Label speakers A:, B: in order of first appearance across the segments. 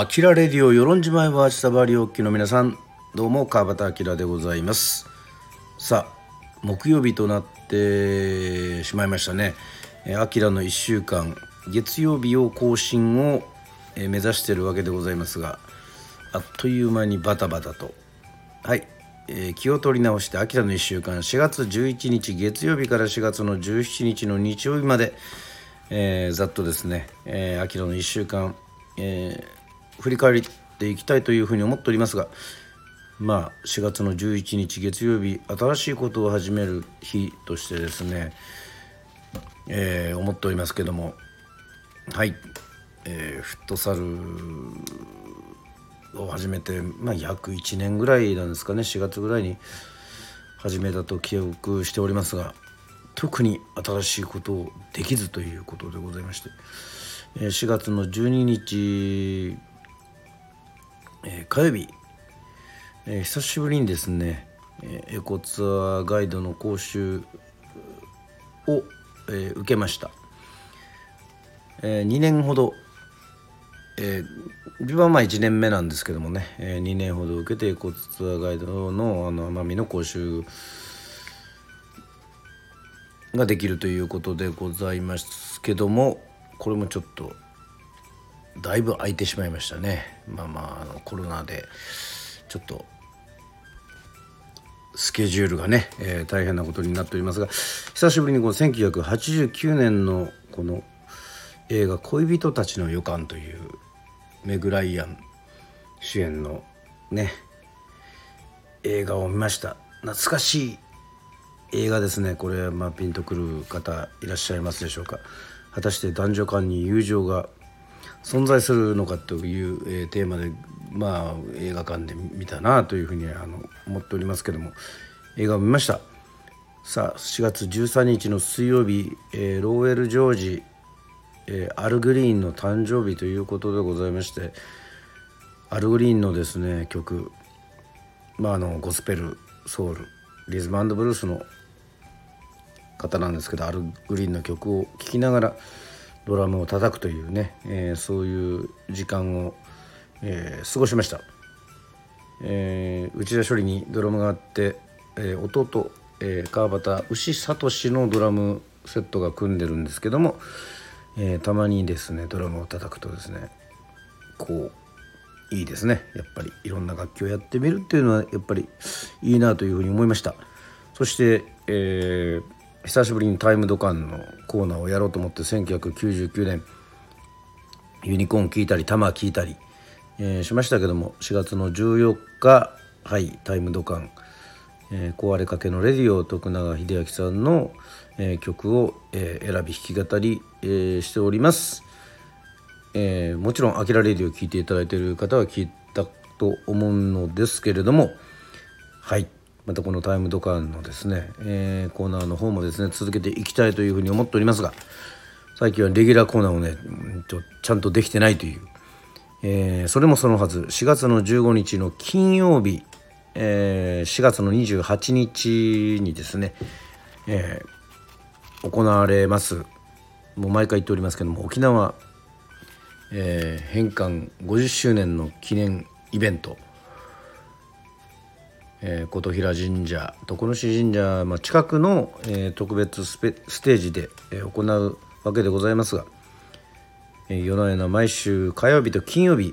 A: アキラレディオ与論島へは下張りおっきの皆さんどうも川端明でございます。さあ木曜日となってしまいましたね。アキラの1週間月曜日を更新を目指しているわけでございますがあっという間にバタバタと。はい、えー、気を取り直してアキラの1週間4月11日月曜日から4月の17日の日曜日まで、えー、ざっとですね、えー、アキラの1週間、えー振り返っていきたいというふうに思っておりますがまあ4月の11日月曜日新しいことを始める日としてですね、えー、思っておりますけどもはい、えー、フットサルを始めて、まあ、約1年ぐらいなんですかね4月ぐらいに始めたと記憶しておりますが特に新しいことをできずということでございまして4月の12日えー、火曜日、えー、久しぶりにですね、えー、エコツアーガイドの講習を、え受けました、え2年ほど、え自分はまあ1年目なんですけどもね、え2年ほど受けてエコツアーガイドのあの奄美の講習ができるということでございますけどもこれもちょっとだいぶ空いてしまいましたね。まあまああのコロナでちょっとスケジュールがね、えー、大変なことになっておりますが久しぶりにこの1989年のこの映画「恋人たちの予感」というメグ・ライアン主演のね映画を見ました。懐かしい映画ですね。これ、まあ、ピンとくる方いらっしゃいますでしょうか。果たして男女間に友情が存在するのかという、えー、テーマで、まあ、映画館で見たなというふうにあの思っておりますけども映画を見ました。さあ4月13日の水曜日、えー、ローウェル・ジョージ、えー、アル・グリーンの誕生日ということでございましてアル・グリーンのですね曲、まあ、あのゴスペルソウルリズムブルースの方なんですけどアル・グリーンの曲を聴きながらドラムを叩くというね、えー、そういう時間を、えー、過ごしました、えー、内田処理にドラムがあって、えー、弟、えー、川端牛聡のドラムセットが組んでるんですけども、えー、たまにですねドラムを叩くとですねこういいですね。やっぱりいろんな楽器をやってみるっていうのはやっぱりいいなというふうに思いました。そして、えー久しぶりにタイムドカンのコーナーをやろうと思って1999年ユニコーン聞いたりタマ聞いたり、えー、しましたけども4月の14日はいタイムドカン、えー、壊れかけのレディオ徳永英明さんの、えー、曲を、えー、選び弾き語り、えー、しております、えー、もちろん「あきらレディオ」聞いていただいている方は聞いたと思うのですけれどもはい。またこのタイムドカンのですね、えー、コーナーの方もですね続けていきたいというふうに思っておりますが最近はレギュラーコーナーをねちょちゃんとできてないという、えー、それもそのはず4月の15日の金曜日、えー、4月の28日にですね、えー、行われます。もう毎回言っておりますけども沖縄、えー、返還50周年の記念イベント。えー、琴平神社徳之神社、まあ、近くの、えー、特別スペステージで、えー、行うわけでございますが、えー、夜な夜な毎週火曜日と金曜日、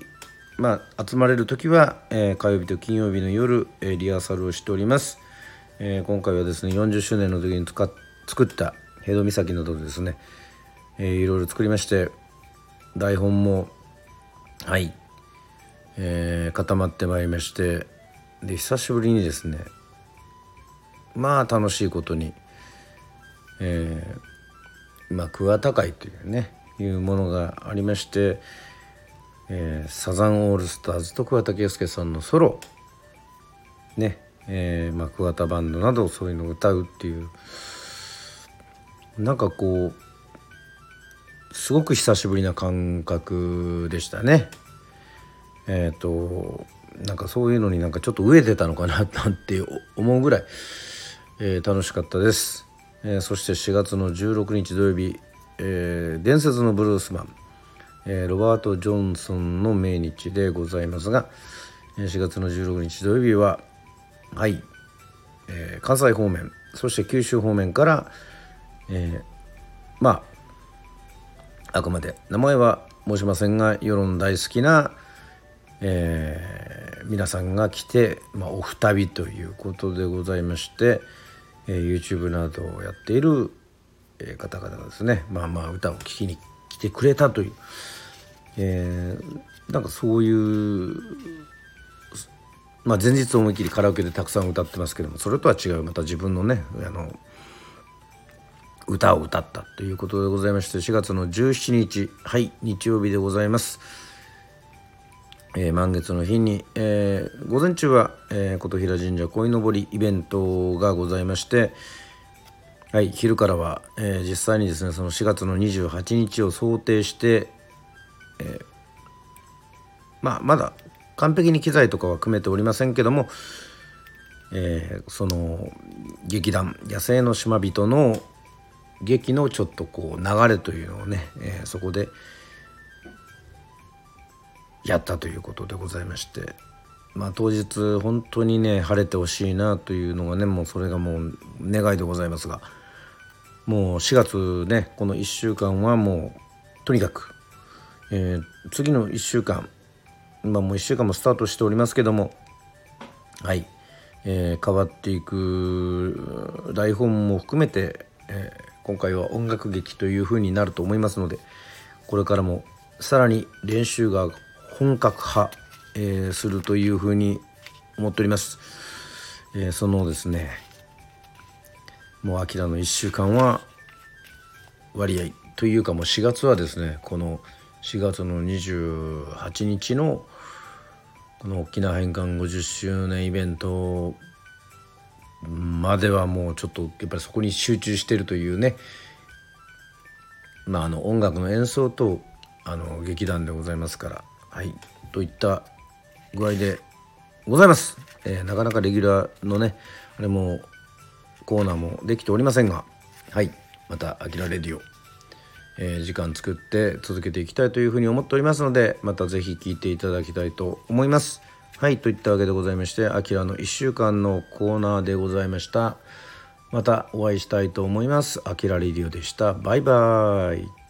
A: まあ、集まれる時は、えー、火曜日と金曜日の夜、えー、リハーサルをしております、えー、今回はですね40周年の時に作ったヘド岬などでですね、えー、いろいろ作りまして台本もはい、えー、固まってまいりましてで久しぶりにですねまあ楽しいことに、えー、まあ桑田会というねいうものがありまして、えー、サザンオールスターズと桑田佳祐さんのソロねえー、まあ、桑田バンドなどそういうのを歌うっていうなんかこうすごく久しぶりな感覚でしたね。えっ、ー、となんかそういうのになんかちょっと飢えてたのかななんて思うぐらい、えー、楽しかったです、えー、そして4月の16日土曜日、えー、伝説のブルースマン、え、ロバート・ジョンソンの命日でございますが4月の16日土曜日ははい、え、関西方面そして九州方面から、え、まああくまで名前は申しませんが世論大好きな、えー、皆さんが来て、まあ、お二人ということでございまして、えー、YouTube などをやっている、えー、方々がですね。まあまあ歌を聴きに来てくれたという、えー、なんかそういうまあ、前日思い切りカラオケでたくさん歌ってますけどもそれとは違うまた自分のねあの歌を歌ったということでございまして4月の17日はい日曜日でございます、えー、満月の日に、えー、午前中は、えー、琴平神社鯉のぼりイベントがございましてはい昼からは、え、実際にですねその4月の28日を想定して、え、まあまだ完璧に機材とかは組めておりませんけども、え、その劇団「野生の島人」の劇のちょっとこう流れというのをね、え、そこでやったということでございまして。まあ当日本当にね晴れてほしいなというのがねもうそれがもう願いでございますが。もう4月ねこの1週間はもうとにかく、えー、次の1週間今もう1週間もスタートしておりますけどもはい、えー、変わっていく台本も含めて、えー、今回は音楽劇という風になると思いますのでこれからもさらに練習が本格化、えー、するという風に思っております、えー、そのですねもうアキラの1週間は割合というかもう4月はですねこの4月の28日のこの沖縄返還50周年イベントまではもうちょっとやっぱりそこに集中してるというねまああの音楽の演奏とあの劇団でございますからはいといった具合でございます、えー、なかなかレギュラーのねあれもコーナーもできておりませんがはいまた「あきらレディオ」えー、時間作って続けていきたいというふうに思っておりますのでまた是非聴いていただきたいと思います。はいといったわけでございまして「あきらの1週間」のコーナーでございました。またお会いしたいと思います。あきらレディオでした。バイバーイ。